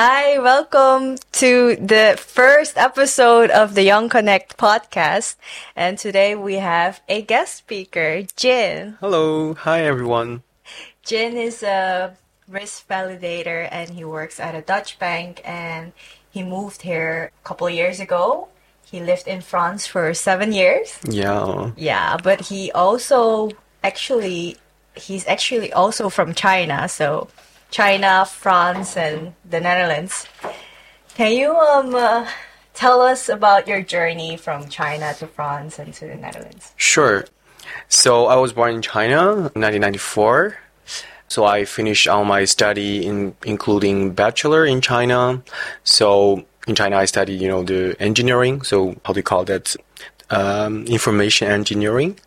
Hi, welcome to the first episode of the Young Connect podcast. And today we have a guest speaker, Jin. Hello, hi everyone. Jin is a risk validator and he works at a Dutch bank and he moved here a couple of years ago. He lived in France for seven years. Yeah. Yeah, but he also actually, he's actually also from China. So China, France, and the Netherlands. Can you um uh, tell us about your journey from China to France and to the Netherlands? Sure. So I was born in China, 1994. So I finished all my study in including bachelor in China. So in China I studied, you know, the engineering. So how do you call that? Um, information engineering.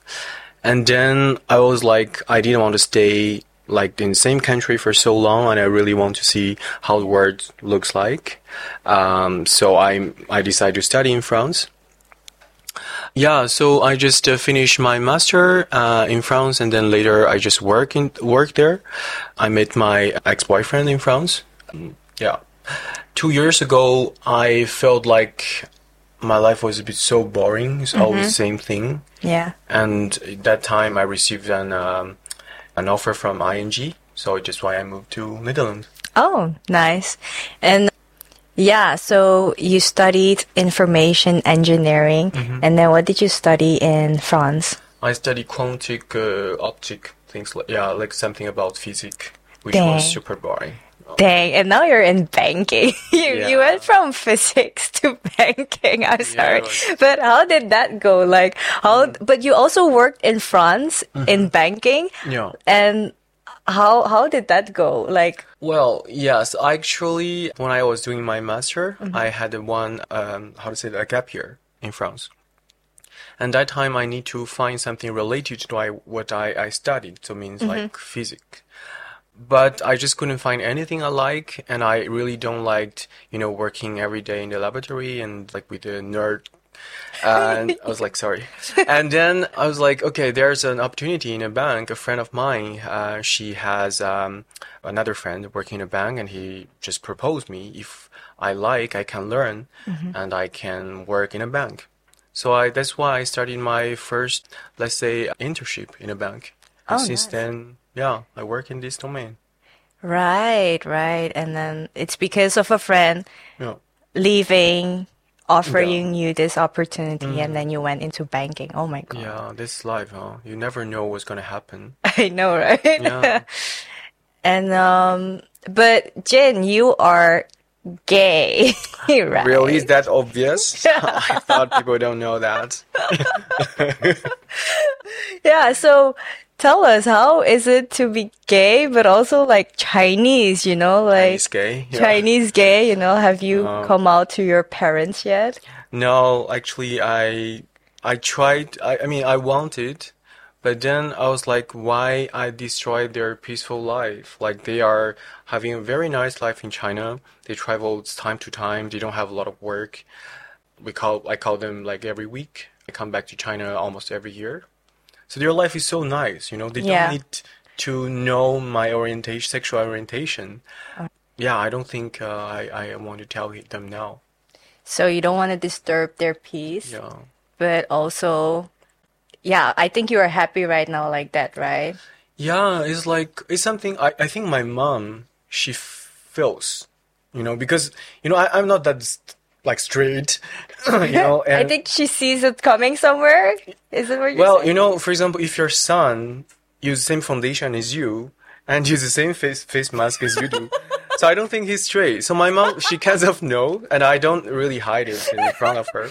And then I was like, I didn't want to stay like in the same country for so long, and I really want to see how the world looks like. Um, so I I decided to study in France. Yeah, so I just uh, finished my master uh, in France, and then later I just work in work there. I met my ex boyfriend in France. Yeah, two years ago I felt like my life was a bit so boring. It's always the same thing. Yeah. And at that time I received an um, an offer from ING, so just why I moved to Netherlands. Oh, nice. And yeah, so you studied information engineering, and then what did you study in France? I studied quantum uh, optic things like yeah, like something about physics, which Dang. was super boring. Dang, and now you're in banking. you you went from physics to banking. I'm sorry, it but how did that go? Like how? Mm. But you also worked in France mm-hmm. in banking, Yeah. and how how did that go? Like Well, yes, actually, when I was doing my master, mm-hmm. I had one um, how to say that, a gap year in France. And that time, I need to find something related to I, what I, I studied, so means mm-hmm. like physics. But I just couldn't find anything I like, and I really don't like, you know, working every day in the laboratory and like with the nerd. And I was like, sorry. And then I was like, okay, there's an opportunity in a bank. A friend of mine, uh, she has um, another friend working in a bank, and he just proposed me if I like, I can learn, and I can work in a bank. So I that's why I started my first, let's say, internship in a bank. And Oh, since nice. then, yeah, I work in this domain. right, right, and then it's because of a friend Yeah. leaving, offering you this opportunity, and then you went into banking. Oh my god, Yeah, this life, huh? You never know what's gonna happen. I know, right? Yeah. And um, but Jin, you are gay, right? Really, is that obvious? I thought people don't know that. Yeah. So tell us, how is it to be gay, but also like Chinese? You know, like Chinese gay. Yeah. Chinese gay. You know, have you Uh, come out to your parents yet? No, actually, I I tried. I, I mean, I wanted, but then I was like, why I destroy their peaceful life? Like they are having a very nice life in China. They travel time to time. They don't have a lot of work. We call I call them like every week. I come back to China almost every year. So their life is so nice. You know, they Yeah. don't need to know my orientation, sexual orientation. Yeah, I don't think uh, I I want to tell them now. So you don't want to disturb their peace, Yeah. but also, yeah, I think you are happy right now like that, right? Yeah, it's like it's something I, I think my mom she f- feels, you know, because you know I, I'm not that like straight, you know. I think she sees it coming somewhere. Is it what you're well, saying? you know, for example, if your son use the same foundation as you and use the same face face mask as you do, so I don't think he's straight. So my mom she kind of know, and I don't really hide it in front of her.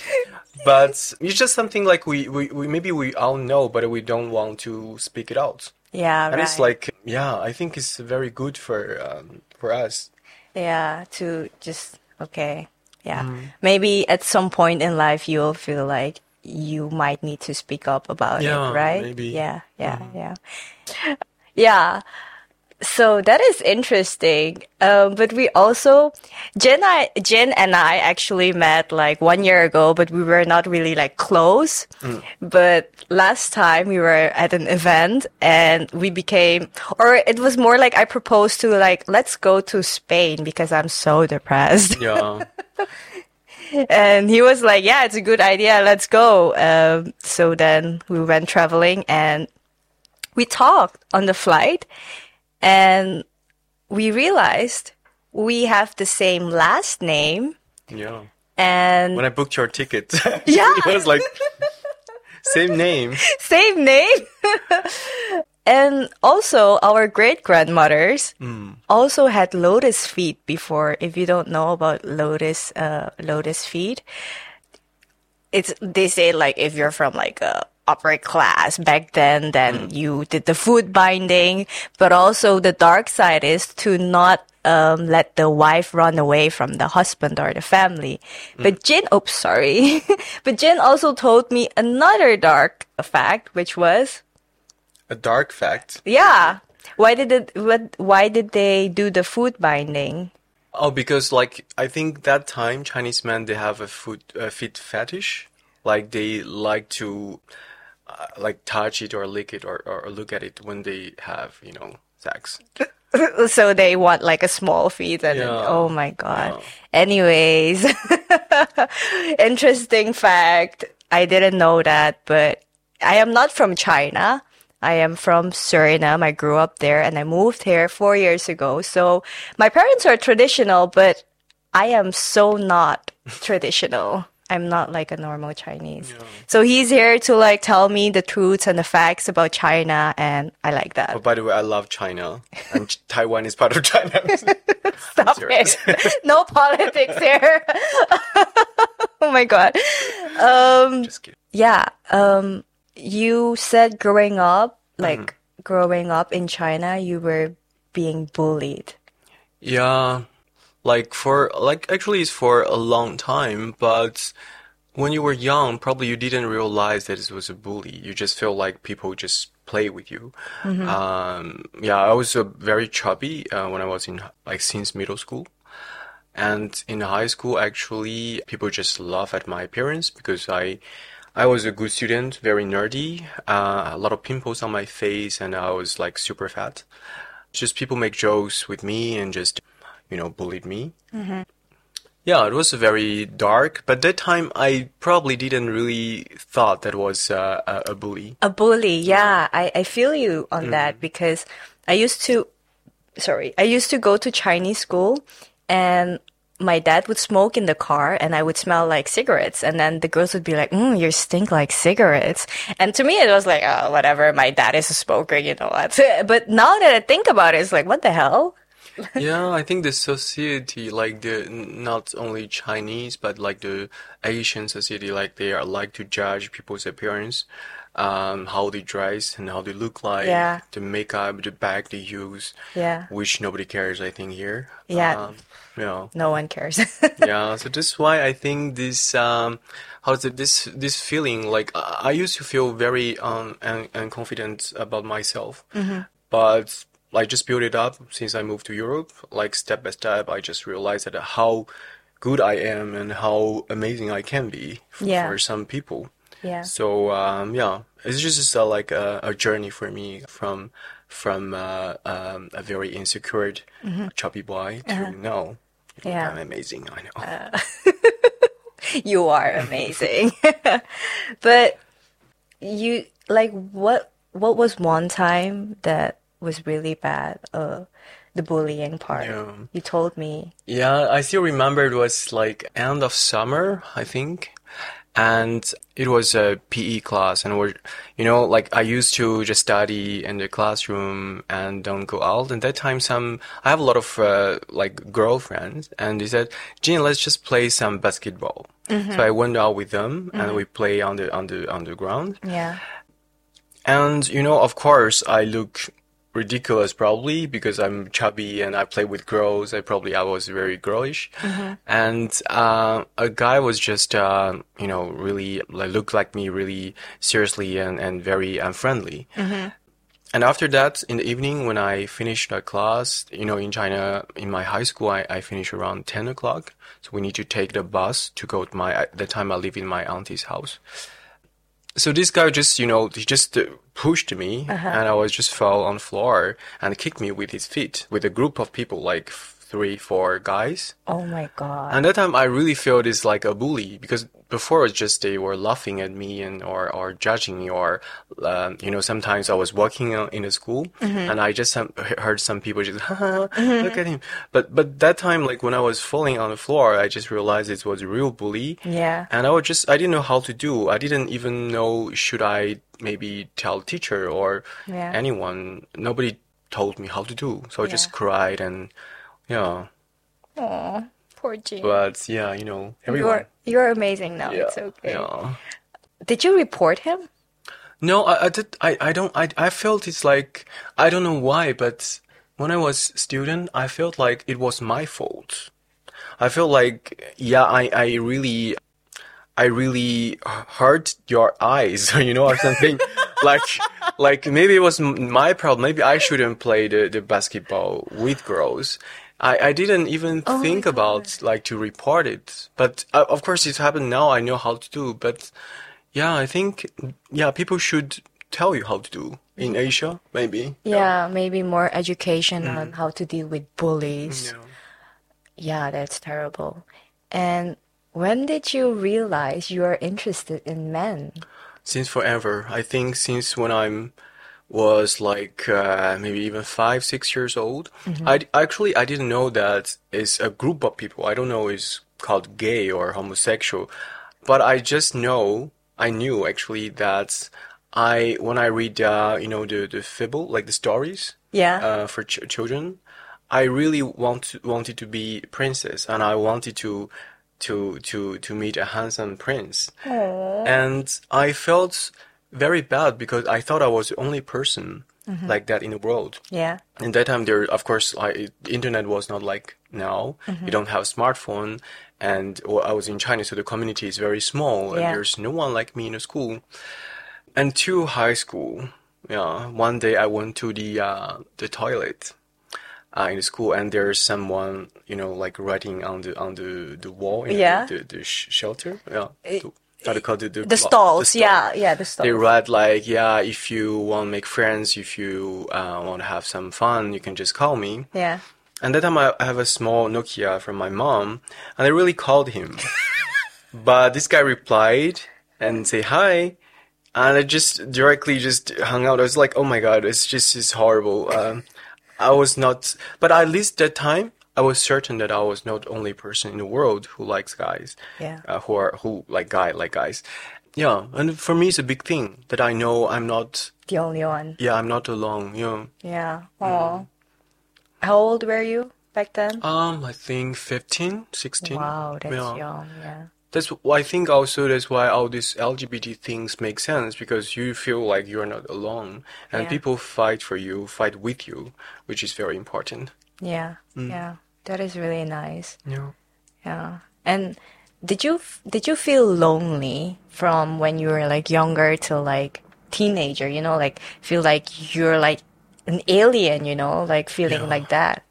But it's just something like we, we, we maybe we all know, but we don't want to speak it out. yeah, And right. it's like, yeah, I think it's very good for um, for us. Yeah, to just okay. Yeah. Mm-hmm. Maybe at some point in life you'll feel like you might need to speak up about Yeah, it, right? maybe. Yeah, yeah, yeah. Yeah. So that is interesting. Um, but we also, Jin, I, Jin and I actually met like one year ago, but we were not really like close. But last time we were at an event and we became, or it was more like I proposed to like, let's go to Spain because I'm so depressed. Yeah. and he was like, yeah, it's a good idea. Let's go. Um, so then we went traveling and we talked on the flight and we realized we have the same last name yeah. and When I booked your ticket, Yeah. it was like same name. same name. and also our great grandmothers also had lotus feet before. If you don't know about lotus, uh, lotus feet, it's, they say like if you're from like a upper class back then, then you did the foot binding, but also the dark side is to not um, let the wife run away from the husband or the family. But Jin, oops, sorry. but Jin also told me another dark fact, which was, A dark fact. yeah, why did it, what, why did they do the foot binding? Oh, because like I think that time Chinese men they have a foot a feet fetish, like they like to uh, like touch it or lick it or, or look at it when they have you know sex. so they want like a small feet and then- Yeah. oh my god. Yeah. Anyways, interesting fact. I didn't know that, but I am not from China. I am from Suriname. I grew up there and I moved here four years ago. So my parents are traditional, but I am so not traditional. I'm not like a normal Chinese. So he's here to like tell me the truths and the facts about China and I like that. Oh, by the way, I love China, and Taiwan is part of China. Stop it. no politics here. oh my god. Um Just kidding. yeah, um you said growing up, like growing up in China, you were being bullied. Yeah, like for like actually it's for a long time, but when you were young, probably you didn't realize that it was a bully. You just feel like people just play with you. Um, yeah, I was uh, very chubby uh, when I was in like since middle school. And in high school, actually, people just laugh at my appearance because I, I was a good student, very nerdy, uh, a lot of pimples on my face, and I was like super fat. Just people make jokes with me and just, you know, bullied me. Yeah, it was very dark, but that time I probably didn't really thought that was uh, a, a bully. A bully, yeah. I, I feel you on that because I used to, sorry, I used to go to Chinese school and my dad would smoke in the car and I would smell like cigarettes. And then the girls would be like, mm, you stink like cigarettes. And to me, it was like, oh, whatever. My dad is a smoker, you know what? But now that I think about it, it's like, what the hell? yeah, I think the society, like the not only Chinese, but like the Asian society, like they are like to judge people's appearance, um, how they dress and how they look like, Yeah. the makeup, the bag they use, Yeah. which nobody cares, I think here. Yeah. Um, yeah. No one cares. yeah so that's why i think this um how is it this this feeling like i I used to feel very um and, and confident about myself but like just build it up since i moved to europe like step by step i just realized that how good i am and how amazing i can be f- Yeah. for some people yeah. so um, yeah, it's just uh, like a, a journey for me from from uh, um, a very insecure, chubby boy to now. Yeah. I'm amazing. I know. You are amazing. but you like what what was one time that was really bad? Uh the bullying part. Yeah. You told me. Yeah, I still remember it was like end of summer, I think. And it was a PE class and we're, you know, like I used to just study in the classroom and don't go out. And that time some, I have a lot of, uh, like girlfriends and they said, Jean, let's just play some basketball. So I went out with them and we play on the, on the, on the ground. Yeah. And you know, of course, I look ridiculous probably because I'm chubby and I play with girls. I probably I was very girlish, and uh, a guy was just uh, you know really like looked like me really seriously and and very unfriendly. and after that, in the evening, when I finished the class, you know, in China, in my high school, I, I finish around 10 o'clock. So we need to take the bus to go to my, at the time I live in my auntie's house. So this guy just, you know, he just uh, pushed me and I was just fell on the floor and kicked me with his feet with a group of people, like three, four guys. Oh my god. And that time I really felt it's like a bully because before it's just they were laughing at me and or, or judging me or um, you know sometimes I was walking in a school mm-hmm. and I just um, some, heard some people just mm-hmm. look at him. But but that time like when I was falling on the floor I just realized it was a real bully. Yeah. And I was just I didn't know how to do. I didn't even know should I maybe tell teacher or Yeah. anyone. Nobody told me how to do. So I just cried and yeah. Aw, poor Jin. But yeah, you know, everyone. You're you're amazing now. yeah, It's okay. yeah. Did you report him? No, I, I did. I, I don't. I, I felt it's like I don't know why, but when I was student, I felt like it was my fault. I felt like yeah, I, I really, I really hurt your eyes, you know, or something. like, like maybe it was my problem. Maybe I shouldn't play the, the basketball with girls. I, I didn't even Oh think about like to report it. But uh, of course, it's happened now. I know how to do. But yeah, I think yeah, people should tell you how to do in Asia, maybe. Yeah, maybe more education on how to deal with bullies. Yeah. Yeah, that's terrible. And when did you realize you are interested in men? Since forever, I think since when I'm was like uh, maybe even five, six years old. I actually I didn't know that it's a group of people. I don't know is called gay or homosexual, but I just know I knew actually that I when I read uh, you know the the fable like the stories Yeah. uh, for ch- children. I really want to, wanted to be princess, and I wanted to to to to meet a handsome prince. And I felt very bad because I thought I was the only person like that in the world. Yeah. In that time, there, of course, I, internet was not like now. You don't have smartphone, and well, I was in China, so the community is very small, and there's no one like me in the school. And to high school, yeah, one day I went to the uh, the toilet uh, in the school, and there's someone, you know, like writing on the on the the wall, in Yeah. the, the, the sh- shelter, yeah, the, how you call it? The, The stalls. stall Yeah, yeah, the stalls. they write like, yeah, if you want to make friends, if you uh, want to have some fun, you can just call me. Yeah. And that time I I have a small Nokia from my mom, and I really called him. but this guy replied and say hi, and I just directly just hung out. I was like, oh my god, it's just it's horrible. Um, I was not, but at least that time I was certain that I was not the only person in the world who likes guys Yeah. uh, who are who like guy like guys. Yeah, and for me it's a big thing that I know I'm not. The only one. Yeah, I'm not alone. You know, Yeah. Oh. How old were you back then? um, I think 15, 16. Wow, that's yeah. young. Yeah. That's why I think also that's why all these LGBT things make sense because you feel like you're not alone and Yeah. people fight for you, fight with you, which is very important. Yeah. Yeah. That is really nice. Yeah. Yeah. And did you did you feel lonely from when you were like younger to like teenager, you know, like feel like you're like an alien, you know, like feeling Yeah. like that.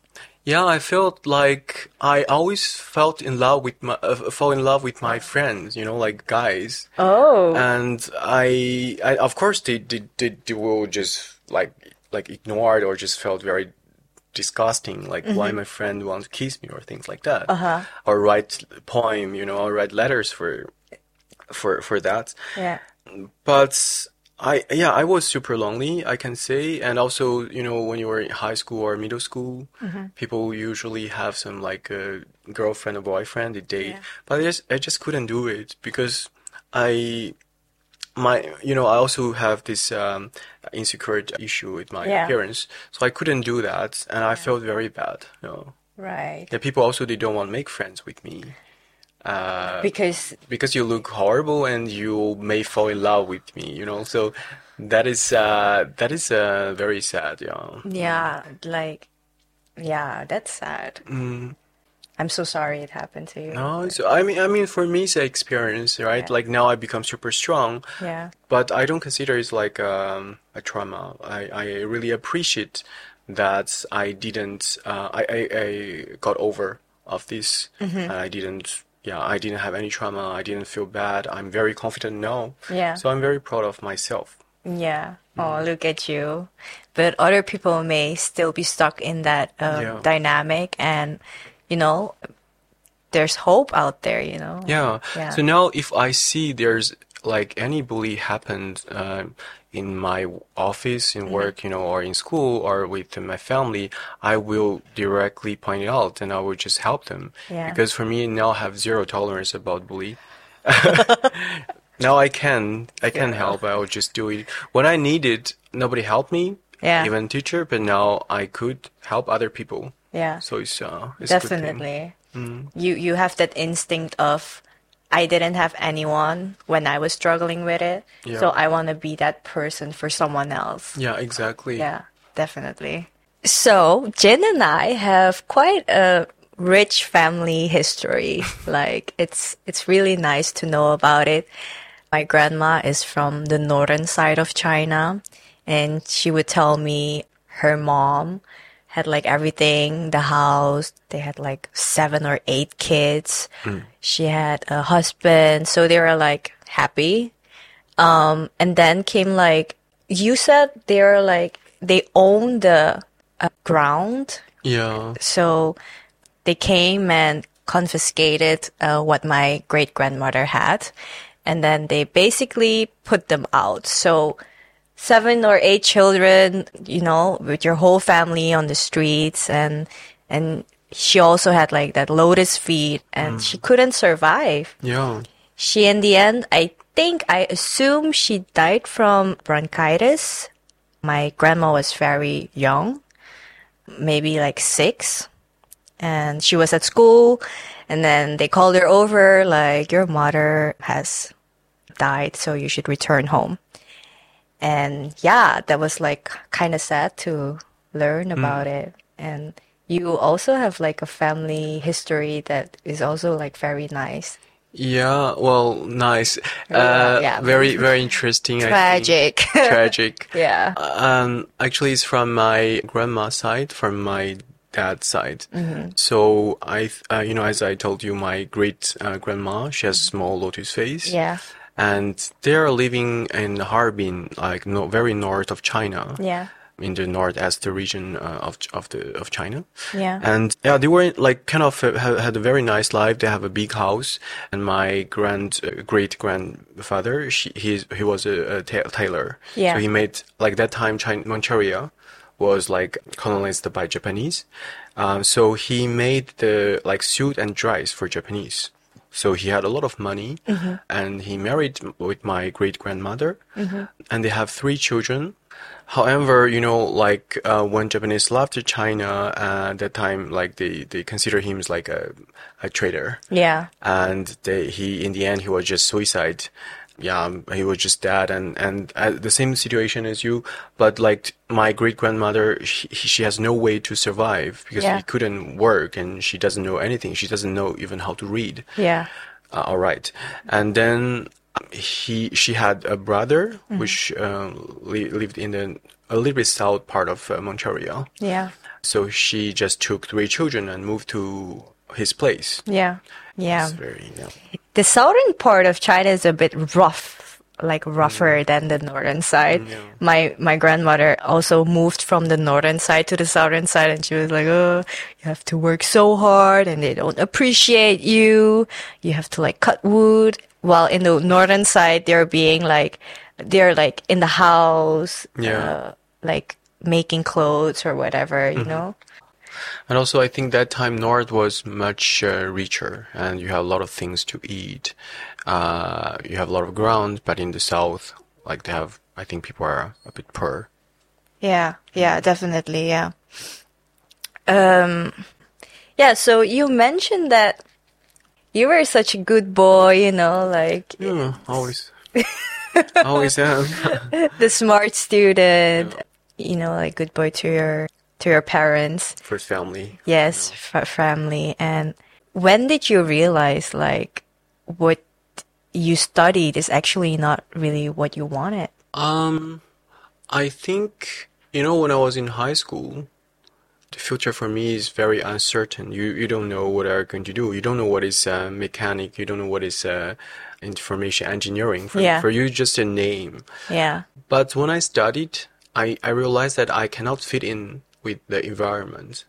Yeah, I felt like I always felt in love with my uh, fall in love with my friends, you know, like guys. Oh. and I, I of course they, they, they, they will just like like ignored or just felt very disgusting like why my friend wants to kiss me or things like that Uh-huh. or write poem you know or write letters for for for that yeah. but I yeah I was super lonely I can say and also you know when you were in high school or middle school people usually have some like a girlfriend or boyfriend they date Yeah. but I just I just couldn't do it because I my you know I also have this um, insecure issue with my Yeah. appearance so I couldn't do that and I felt very bad you know Right. yeah people also they don't want to make friends with me uh, Because because you look horrible and you may fall in love with me, you know. So that is uh, that is uh, very sad, yeah. yeah, like yeah, that's sad. Mm, I'm so sorry it happened to you. No, so I mean, I mean, for me, it's an experience, right? Yeah. Like now, I become super strong, Yeah. but I don't consider it's like um, a trauma. I, I really appreciate that I didn't, uh, I, I, I got over of this, Mm-hmm. and I didn't, yeah, I didn't have any trauma. I didn't feel bad. I'm very confident now. Yeah. So I'm very proud of myself. Yeah. Oh, look at you. But other people may still be stuck in that uh, Yeah. dynamic, and you know, there's hope out there. You know. Yeah. Yeah. So now, if I see there's like any bully happened uh, in my office, Mm-hmm. in work, you know, or in school, or with my family, I will directly point it out, and I will just help them. Yeah. Because for me now, I have zero tolerance about bully. now I can, I can Yeah. help. I will just do it when I need it. Nobody helped me. Yeah. Even teacher, but now I could help other people. Yeah. So it's uh, it's a good thing. Definitely. You you have that instinct of I didn't have anyone when I was struggling with it. Yeah. So I want to be that person for someone else. Yeah, exactly. Yeah, definitely. So, Jin and I have quite a rich family history. like it's it's really nice to know about it. My grandma is from the northern side of China and she would tell me her mom had like everything, the house, they had like seven or eight kids. She had a husband, so they were like happy. Um, and then came like you said they're like they own the uh, ground, Yeah. so they came and confiscated uh, what my great grandmother had, and then they basically put them out. So seven or eight children, you know, with your whole family on the streets, and and she also had like that lotus feet, and mm. she couldn't survive. Yeah. she in the end i think i assume she died from bronchitis. My grandma was very young maybe like six. And she was at school and then they called her over like your mother has died so you should return home and yeah that was like kind of sad to learn about it and you also have like a family history that is also like very nice Yeah, well, nice. Yeah, Uh, yeah. Very, very interesting. Tragic Tragic. yeah Um, actually, it's from my grandma's side, from my dad's side. Mm-hmm. So I, uh, you know, as I told you, my great uh, grandma, she has small lotus face. yeah And they are living in Harbin, like no, very north of China. yeah In the northeast region uh, of of the of China. Yeah. And yeah, they were like kind of uh, had a very nice life. They have a big house, and my grand uh, great grandfather, she he he was a, a ta- tailor. Yeah. So he made like that time China, Manchuria was like colonized by Japanese. Um, so he made the like suit and dress for Japanese. So he had a lot of money, and he married with my great grandmother, and they have three children. However, you know, like uh, when Japanese left China uh, at that time, like they, they consider him as like a, a traitor, yeah and they, he in the end he was just suicide. Yeah, um, he was just dead, and and uh, the same situation as you. But like my great grandmother, she, she has no way to survive because Yeah. she couldn't work and she doesn't know anything. She doesn't know even how to read. yeah Uh, all right, and then um, he she had a brother which uh, li- lived in the a little bit south part of uh, Manchuria. yeah So she just took three children and moved to his place. yeah yeah. Very the southern part of china is a bit rough like rougher than the northern side. Yeah. my my grandmother also moved from the northern side to the southern side and she was like oh you have to work so hard and they don't appreciate you. You have to like cut wood. While in the northern side they're being like they're like in the house Yeah. uh, like making clothes or whatever you know And also, I think that time North was much uh, richer, and you have a lot of things to eat. Uh, you have a lot of ground, but in the South, like they have, I think people are a bit poor. Yeah, yeah, definitely, yeah. Um, yeah, so you mentioned that you were such a good boy, you know, like Yeah, always, always am. the smart student, you know, like good boy to your to your parents. First family. Yes, f- family and when did you realize like what you studied is actually not really what you wanted? Um, I think you know when I was in high school, the future for me is very uncertain. You you don't know what are going to do. You don't know what is uh, mechanic. You don't know what is uh, information engineering. For, Yeah. for you, just a name. Yeah. But when I studied, I, I realized that I cannot fit in with the environment.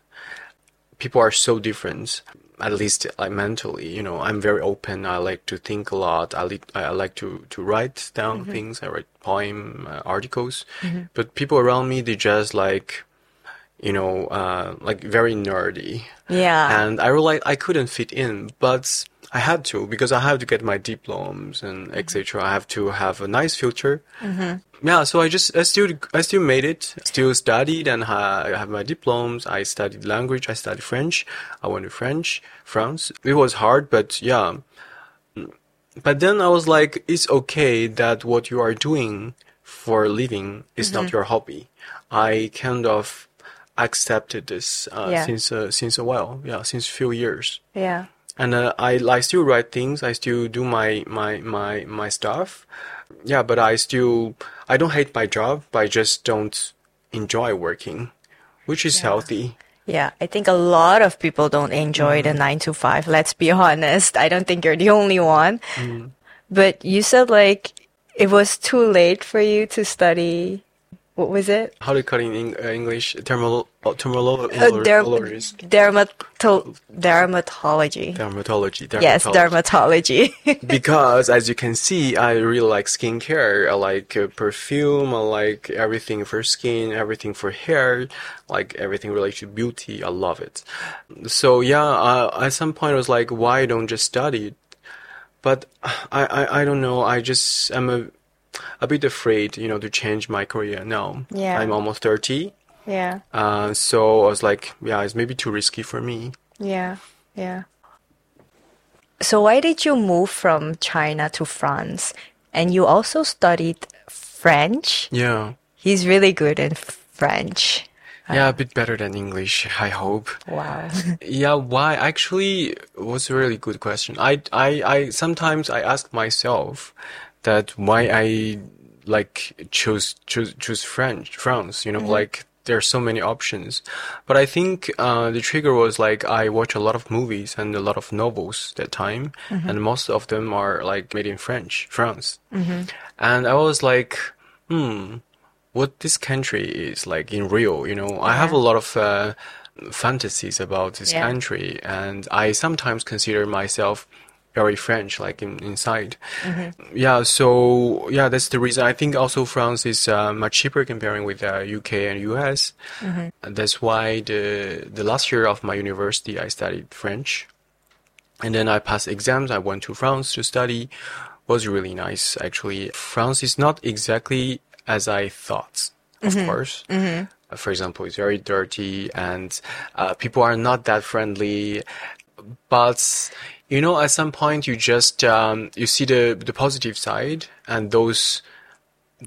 People are so different, at least like mentally. You know, I'm very open. I like to think a lot. I like I like to to write down things. I write poem uh, articles. But people around me, they just like, you know, uh, like very nerdy Yeah. and I realized I couldn't fit in, but I had to because I have to get my diplomas and etc. I have to have a nice future. Yeah, so I just I still I still made it, still studied, and ha- I have my diplomas. I studied language. I studied French. I went to French, France. It was hard, but yeah. But then I was like, it's okay that what you are doing for a living is not your hobby. I kind of accepted this uh, Yeah. since uh, since a while, yeah, since few years. yeah. And uh, I I still write things. I still do my my my my stuff. Yeah, but I still I don't hate my job, but I just don't enjoy working, which is healthy. Yeah, I think a lot of people don't enjoy the nine to five. Let's be honest. I don't think you're the only one. But you said like it was too late for you to study. What was it? How do you call it in uh, English? Termolo- uh, Uh, derm- dermato- dermatology. Dermatology. Yes, dermatology. dermatology. because as you can see, I really like skincare. I like uh, perfume. I like everything for skin, everything for hair, like everything related to beauty. I love it. So yeah, uh, at some point I was like, why don't just study? But I, I, I don't know. I just am a, a bit afraid, you know, to change my career now. Yeah. I'm almost 30. yeah, Uh, so I was like, yeah, it's maybe too risky for me. yeah, yeah. So why did you move from China to France? And you also studied French? Yeah. He's really good in French. Yeah, a bit better than English, I hope. Wow. Yeah, why? Actually, was a really good question. I, I, I sometimes I ask myself that why I like choose choose choose French France. You know, like there are so many options. But I think uh, the trigger was like I watch a lot of movies and a lot of novels that time, and most of them are like made in French, France. And I was like, hmm, what this country is like in real. You know, I have a lot of uh, fantasies about this Yeah. country, and I sometimes consider myself very French, like in, inside. Yeah, so yeah, that's the reason. I think also France is uh, much cheaper comparing with uh, UK and US. And that's why the the last year of my university I studied French, and then I passed exams. I went to France to study. Was really nice actually. France is not exactly as I thought, of course. Uh, For example, it's very dirty and uh, people are not that friendly. But you know, at some point, you just um, you see the the positive side, and those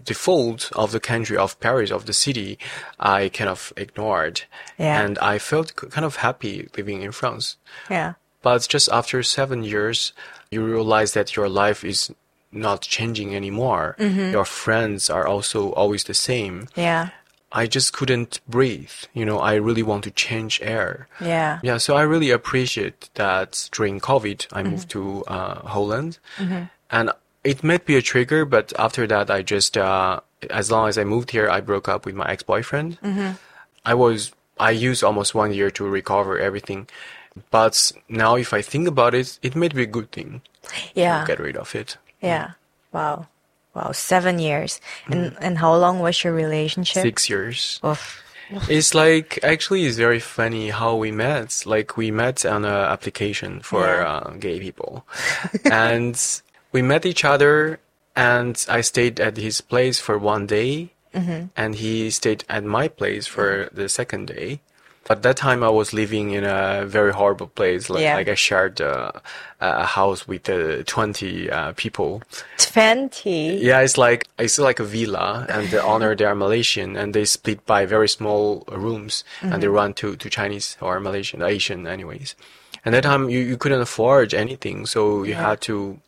default of the country of Paris of the city, I kind of ignored, Yeah. and I felt kind of happy living in France. yeah. But just after seven years, you realize that your life is not changing anymore. Your friends are also always the same. Yeah. I just couldn't breathe. You know, I really want to change air. Yeah. Yeah, so I really appreciate that during COVID, I moved to uh, Holland. And it might be a trigger, but after that, I just, uh, as long as I moved here, I broke up with my ex boyfriend. I was, I used almost one year to recover everything. But now, if I think about it, it might be a good thing Yeah. to get rid of it. Yeah. Wow. Wow. Seven years. And and how long was your relationship? Six years. Oof. It's like actually it's very funny how we met. Like we met on an application for Yeah. uh, gay people, and we met each other. And I stayed at his place for one day, and he stayed at my place for the second day. At that time, I was living in a very horrible place. Like, Yeah. like I shared uh, a house with uh, twenty uh, people. Twenty. Yeah, it's like it's like a villa, and the owner they are Malaysian, and they split by very small rooms, and they run to to Chinese or Malaysian, Asian, anyways. And that time you, you couldn't afford anything, so you Yeah. had to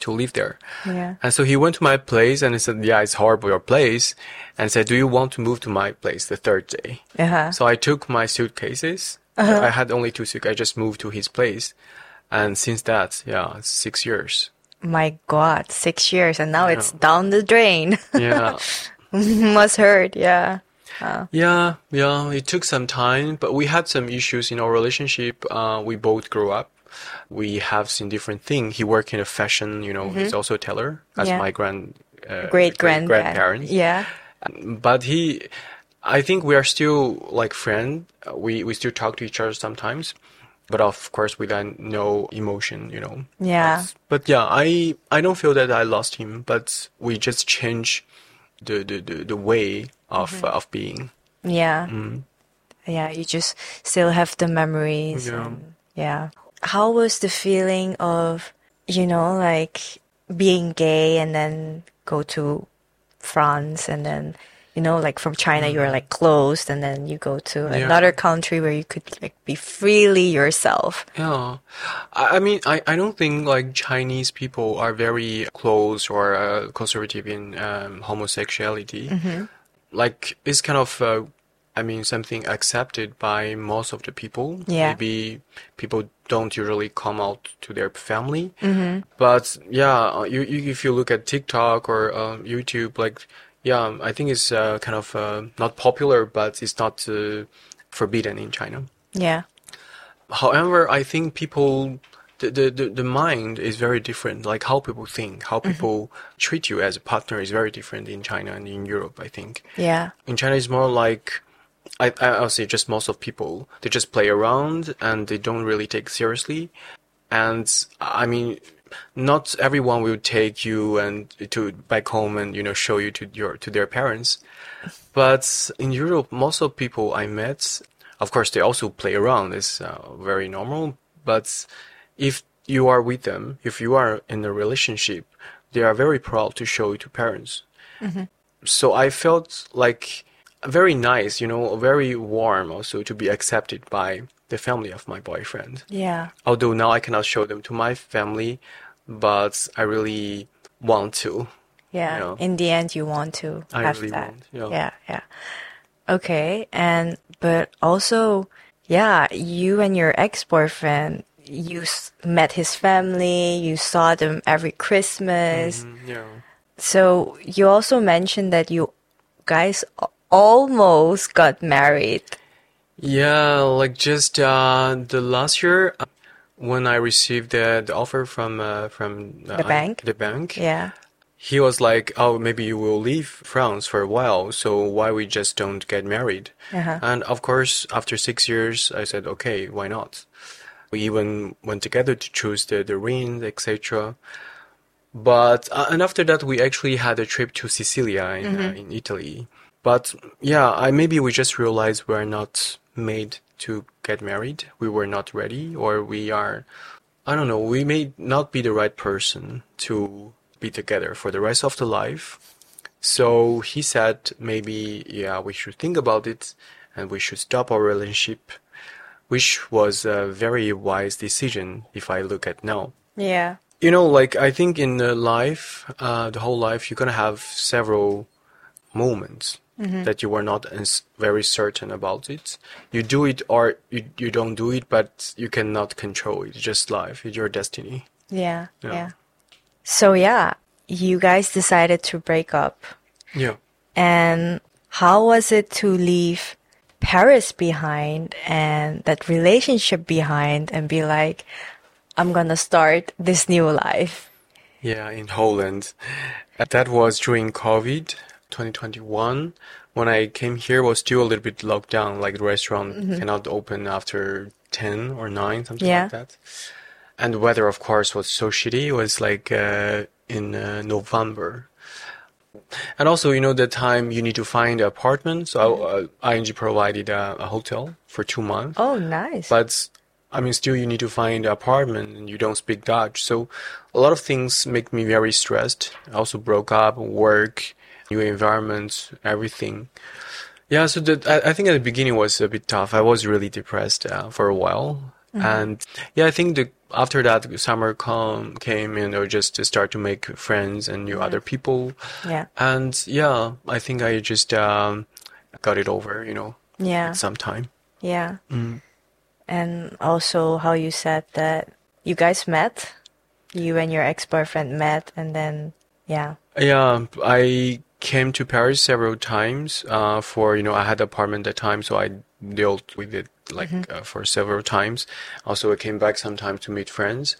to live there. Yeah. And so he went to my place and he said, "Yeah, it's horrible your place," and said, "Do you want to move to my place the third day?" Uh-huh. So I took my suitcases. I had only two suitcases. I just moved to his place, and since that, yeah, six years. My God, six years and now it's down the drain. Yeah. Must hurt, yeah. Yeah, yeah, it took some time, but we had some issues in our relationship. Uh, we both grew up. We have seen different things. He worked in a fashion, you know, he's also a tailor, as Yeah. my grand, uh, Great grandparents. grandparents. Yeah. But he, I think we are still like friends. We, we still talk to each other sometimes. But of course, with uh, no emotion, you know. Yeah. But, but yeah, I, I don't feel that I lost him, but we just change the, the, the, the way of, Mm-hmm. uh, of being. Yeah. Yeah, you just still have the memories. Yeah. Yeah. How was the feeling of, you know, like being gay and then go to France and then, you know, like from China you are like closed and then you go to Yeah. another country where you could like be freely yourself. Yeah, I, I mean, I, I don't think like Chinese people are very close or uh, conservative in um, homosexuality. Like it's kind of, uh, I mean, something accepted by most of the people. Yeah. Maybe people don't usually come out to their family. Mm-hmm. But yeah, uh, you, you if you look at TikTok or um, YouTube, like yeah, I think it's uh, kind of uh, not popular, but it's not uh, forbidden in China. Yeah. However, I think people, the, the, the, the mind is very different. Like how people think, how people treat you as a partner is very different in China and in Europe, I think. Yeah. In China, it's more like, I, I- I'll say just most of people, they just play around and they don't really take seriously. And I mean, not everyone will take you and to back home and, you know, show you to your, to their parents. But in Europe, most of people I met, of course, they also play around. It's uh, very normal. But if you are with them, if you are in a relationship, they are very proud to show it to parents. So I felt like very nice, you know, very warm also to be accepted by the family of my boyfriend. Yeah. Although now I cannot show them to my family, but I really want to. Yeah. Yeah. In the end, you want to I have really that. want, yeah. yeah. Yeah. Okay. And, but also, yeah, you and your ex-boyfriend, you s- met his family, you saw them every Christmas. Mm, yeah. So you also mentioned that you guys almost got married. Yeah, like just uh, the last year uh, when I received the, the offer from uh, from uh, The bank? the bank, Yeah. he was like, "Oh, maybe you will leave France for a while, so why we just don't get married?" Uh-huh. And of course, after six years, I said, "Okay, why not?" We even went together to choose the the ring, etc. But uh, and after that, we actually had a trip to Sicilia in uh, in Italy. But yeah, I maybe we just realized we're not made to get married. We were not ready, or we are, I don't know, we may not be the right person to be together for the rest of the life. So he said maybe, yeah, we should think about it and we should stop our relationship, which was a very wise decision if I look at now. Yeah. You know, like I think in the life, uh, the whole life, you're gonna have several moments Mm-hmm. that you were not as very certain about it. You do it or you you don't do it, but you cannot control it. It's just life. It's your destiny. Yeah. Yeah. Yeah. So yeah, you guys decided to break up. Yeah. And how was it to leave Paris behind and that relationship behind and be like, I'm gonna start this new life? Yeah, in Holland. That was during COVID 2021. When I came here, was still a little bit locked down. Like the restaurant cannot open after 10 or 9, something Yeah. like that. And the weather, of course, was so shitty. It was like uh, in uh, November. And also, you know, the time you need to find an apartment. So I, uh, ING provided a, a hotel for two months. Oh, nice. But I mean, still, you need to find an apartment and you don't speak Dutch. So a lot of things make me very stressed. I also broke up, work, new environment, everything. Yeah, so that I, I think at the beginning was a bit tough. I was really depressed uh, for a while. And yeah, I think the after that summer come came, you know, just to start to make friends and new other people. Yeah. And yeah, I think I just um, got it over, you know, Yeah. at some time. Yeah. Mm. And also how you said that you guys met, you and your ex-boyfriend met, and then yeah. Yeah, I came to Paris several times. Uh, for you know, I had an apartment at the time, so I dealt with it like uh, for several times. Also, I came back sometimes to meet friends.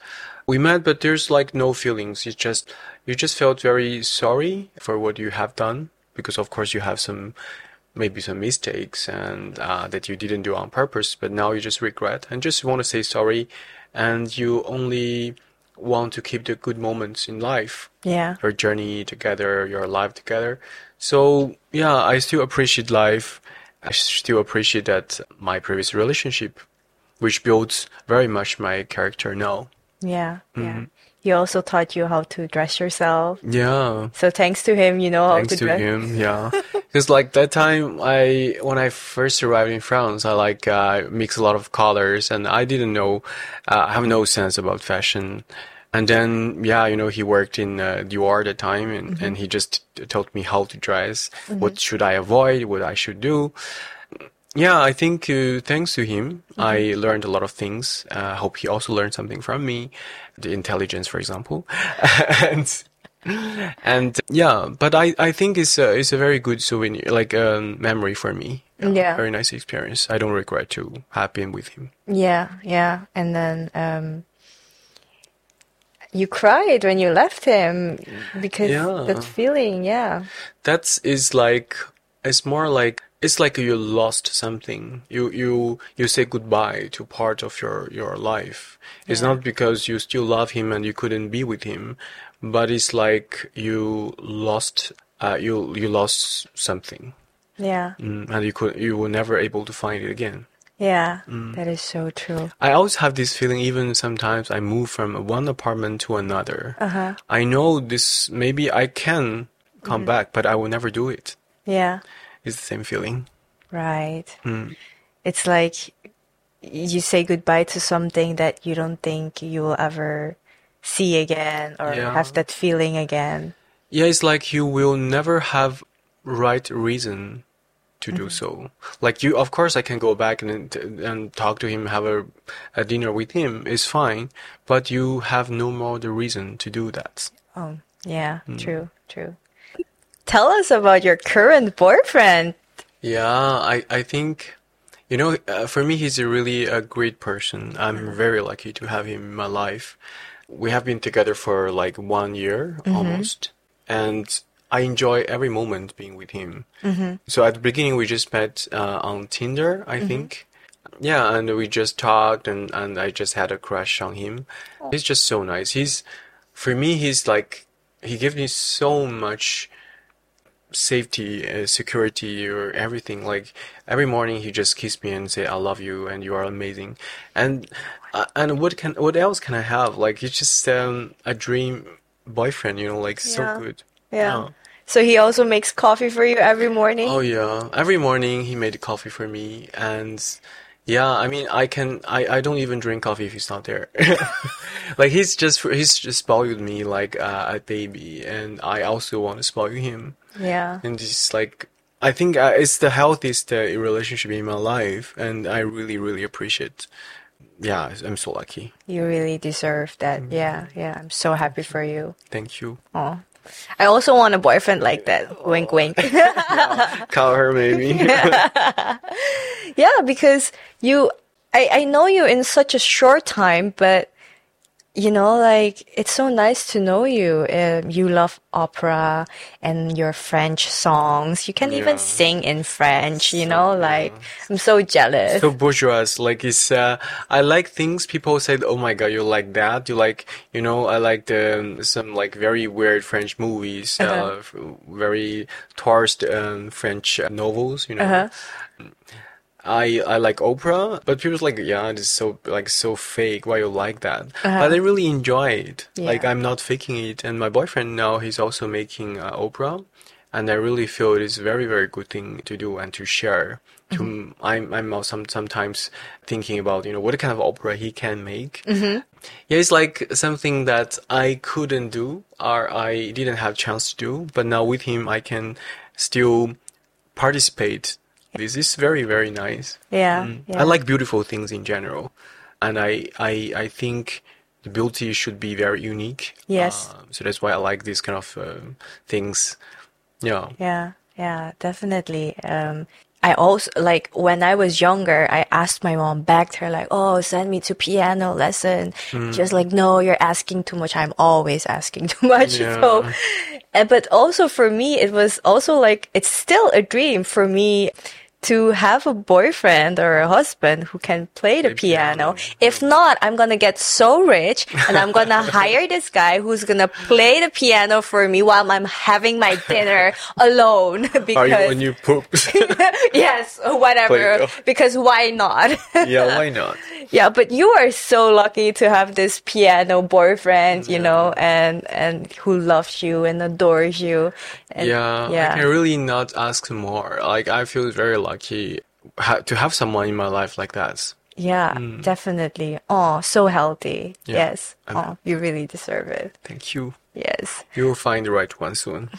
We met, but there's like no feelings. It's just you just felt very sorry for what you have done because, of course, you have some maybe some mistakes and uh, that you didn't do on purpose, but now you just regret and just want to say sorry, and you only want to keep the good moments in life Yeah. your journey together, your life together. So yeah, I still appreciate life. I still appreciate that my previous relationship, which builds very much my character now. Yeah. Mm-hmm. Yeah. He also taught you how to dress yourself. Yeah, So thanks to him, you know how thanks to to dress. him. Yeah, because like that time, I when I first arrived in France, I like uh, mix a lot of colors, and I didn't know, uh, I have no sense about fashion. And then, yeah, you know, he worked in uh, Dior at the time, and, and he just taught me how to dress, what should I avoid, what I should do. Yeah, I think uh, thanks to him, I learned a lot of things. Uh, I hope he also learned something from me, the intelligence, for example, and and yeah. But I, I think it's a, it's a very good souvenir, like um, memory for me. Yeah. very nice experience. I don't regret to have been with him. Yeah, yeah. And then um you cried when you left him because Yeah. that feeling, yeah. That is like it's more like it's like you lost something. You you you say goodbye to part of your your life. It's not because you still love him and you couldn't be with him, but it's like you lost uh, you you lost something, Yeah. mm, and you could you were never able to find it again. Yeah. Mm. That is so true. I always have this feeling, even sometimes I move from one apartment to another. Uh-huh. I know this, maybe I can come Mm-hmm. back, but I will never do it. Yeah. It's the same feeling. Right. Mm. It's like you say goodbye to something that you don't think you will ever see again or Yeah. have that feeling again. Yeah, it's like you will never have right reason to do so. Like you, of course, I can go back and and talk to him, have a, a dinner with him. It's fine, but you have no more the reason to do that. Oh, yeah. Mm. True. True. Tell us about your current boyfriend. Yeah, I, I think, you know, uh, for me, he's a really a great person. I'm very lucky to have him in my life. We have been together for like one year almost, and I enjoy every moment being with him. So at the beginning, we just met uh, on Tinder, I think. Yeah, and we just talked, and, and I just had a crush on him. He's just so nice. He's, for me, he's like, he gives me so much safety, uh, security, or everything. Like every morning, he just kiss me and say, "I love you, and you are amazing." And uh, and what can what else can I have? Like he's just um, a dream boyfriend, you know, like Yeah. so good. Yeah. So he also makes coffee for you every morning? Oh yeah, every morning he made coffee for me, and yeah, I mean, I can, I, I don't even drink coffee if he's not there. like he's just, he's just spoiled me like uh, a baby, and I also want to spoil him. Yeah. And it's like, I think uh, it's the healthiest uh, relationship in my life, and I really, really appreciate. Yeah, I'm so lucky. You really deserve that. Mm. Yeah. Yeah. I'm so happy for you. Thank you. Oh. I also want a boyfriend like that. Wink, wink. Call her maybe. yeah, because you, I, I know you in such a short time, but you know, like it's so nice to know you. Um, you love opera and your French songs. You can even sing in French. You know, like I'm so jealous. so bourgeois. Like it's, uh, I like things people said, "Oh my god, you like that?" You like, you know, I like the some like very weird French movies, uh Uh-huh. f- very tourist um, French novels. You know, Uh-huh. I I like opera, but people's like, yeah, it's so like so fake. Why you like that? Uh-huh. But I really enjoy it. Like I'm not faking it. And my boyfriend now he's also making uh, opera, and I really feel it is very very good thing to do and to share. To I'm I'm also some, sometimes thinking about you know what kind of opera he can make. Yeah, it's like something that I couldn't do or I didn't have chance to do, but now with him I can still participate. This is very very nice. Yeah, Mm. yeah. I like beautiful things in general, and I I I think the beauty should be very unique. Yes. Uh, so that's why I like these kind of um things. Yeah. Yeah, yeah, definitely. Um, I also like when I was younger, I asked my mom, begged her like, "Oh, send me to piano lesson." Mm. Just like, "No, you're asking too much." I'm always asking too much. Yeah. So, and, but also for me, it was also like it's still a dream for me to have a boyfriend or a husband who can play the piano. piano. If not, I'm gonna get so rich and I'm gonna hire this guy who's gonna play the piano for me while I'm having my dinner alone. Are Because you when you poop? yes, whatever. Because why not? yeah, why not? yeah, but you are so lucky to have this piano boyfriend, you know, and and who loves you and adores you. And, Yeah, I can really not ask more. Like I feel very lucky ha- to have someone in my life like that. Yeah, definitely. Oh, so healthy. Mm. Yeah. Yes. Oh, you really deserve it. Thank you. Yes. You will find the right one soon.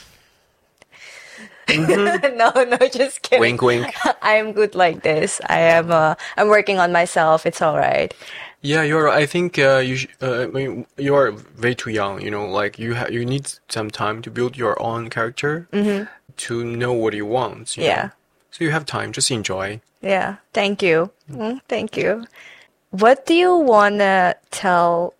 no, no, just kidding. Wink, wink. I am good like this. I am. Uh, I'm working on myself. It's all right. Yeah, you're. I think uh, you. Sh- uh, I mean, you are way too young. You know, like you. Ha- you need some time to build your own character, to know what you want. you know. Yeah. So you have time. Just enjoy. Yeah. Thank you. Mm, thank you. What do you wanna tell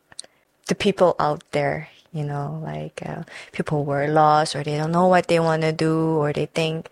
the people out there? You know, like uh, people who are lost or they don't know what they want to do or they think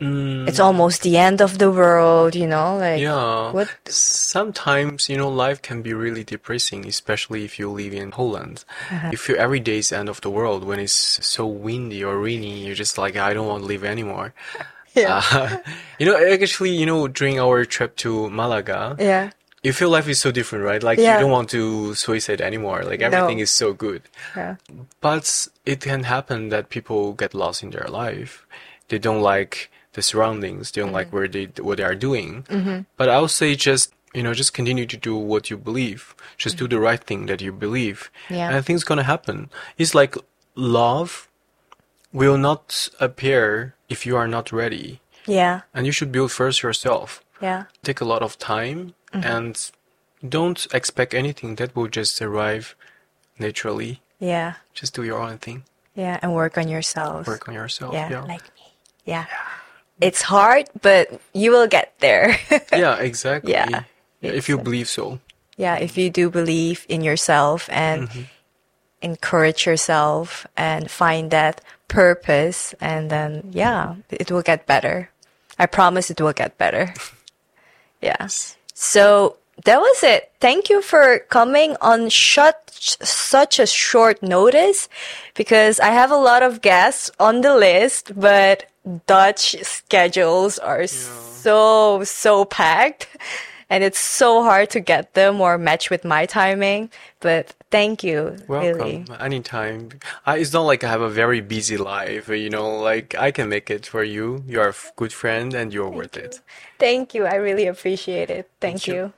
it's almost the end of the world. You know, like Yeah. what? Sometimes, you know, life can be really depressing, especially if you live in Holland. Uh-huh. You feel every day is end of the world when it's so windy or rainy. You're just like, I don't want to live anymore. Yeah. Uh, you know, actually, you know, during our trip to Malaga, Yeah. you feel life is so different, right? Like Yeah. you don't want to suicide anymore. Like everything is so good. Yeah. But it can happen that people get lost in their life. They don't like the surroundings. They don't like mm-hmm. where they what they are doing. Mm-hmm. But I would say just you know just continue to do what you believe. Just do mm-hmm. the right thing that you believe, Yeah. and things gonna happen. It's like love will not appear if you are not ready, Yeah. and you should build first yourself. Yeah. Take a lot of time and don't expect anything that will just arrive naturally. Yeah. Just do your own thing. Yeah. And work on yourself. Work on yourself. yeah, Yeah. like me. Yeah. It's hard, but you will get there. yeah, exactly. Yeah. Yeah, if you believe so. yeah, if you do believe in yourself and Mm-hmm. encourage yourself and find that purpose, and then, yeah, it will get better. I promise it will get better. yeah. So that was it. Thank you for coming on such, such a short notice because I have a lot of guests on the list, but Dutch schedules are so, so packed and it's so hard to get them or match with my timing. But thank you. Welcome Really. anytime. I, it's not like I have a very busy life, you know. Like I can make it for you. You are a good friend, and you're worth it. Thank you. I really appreciate it. Thank you. you.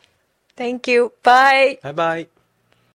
Thank you. Bye. Bye bye.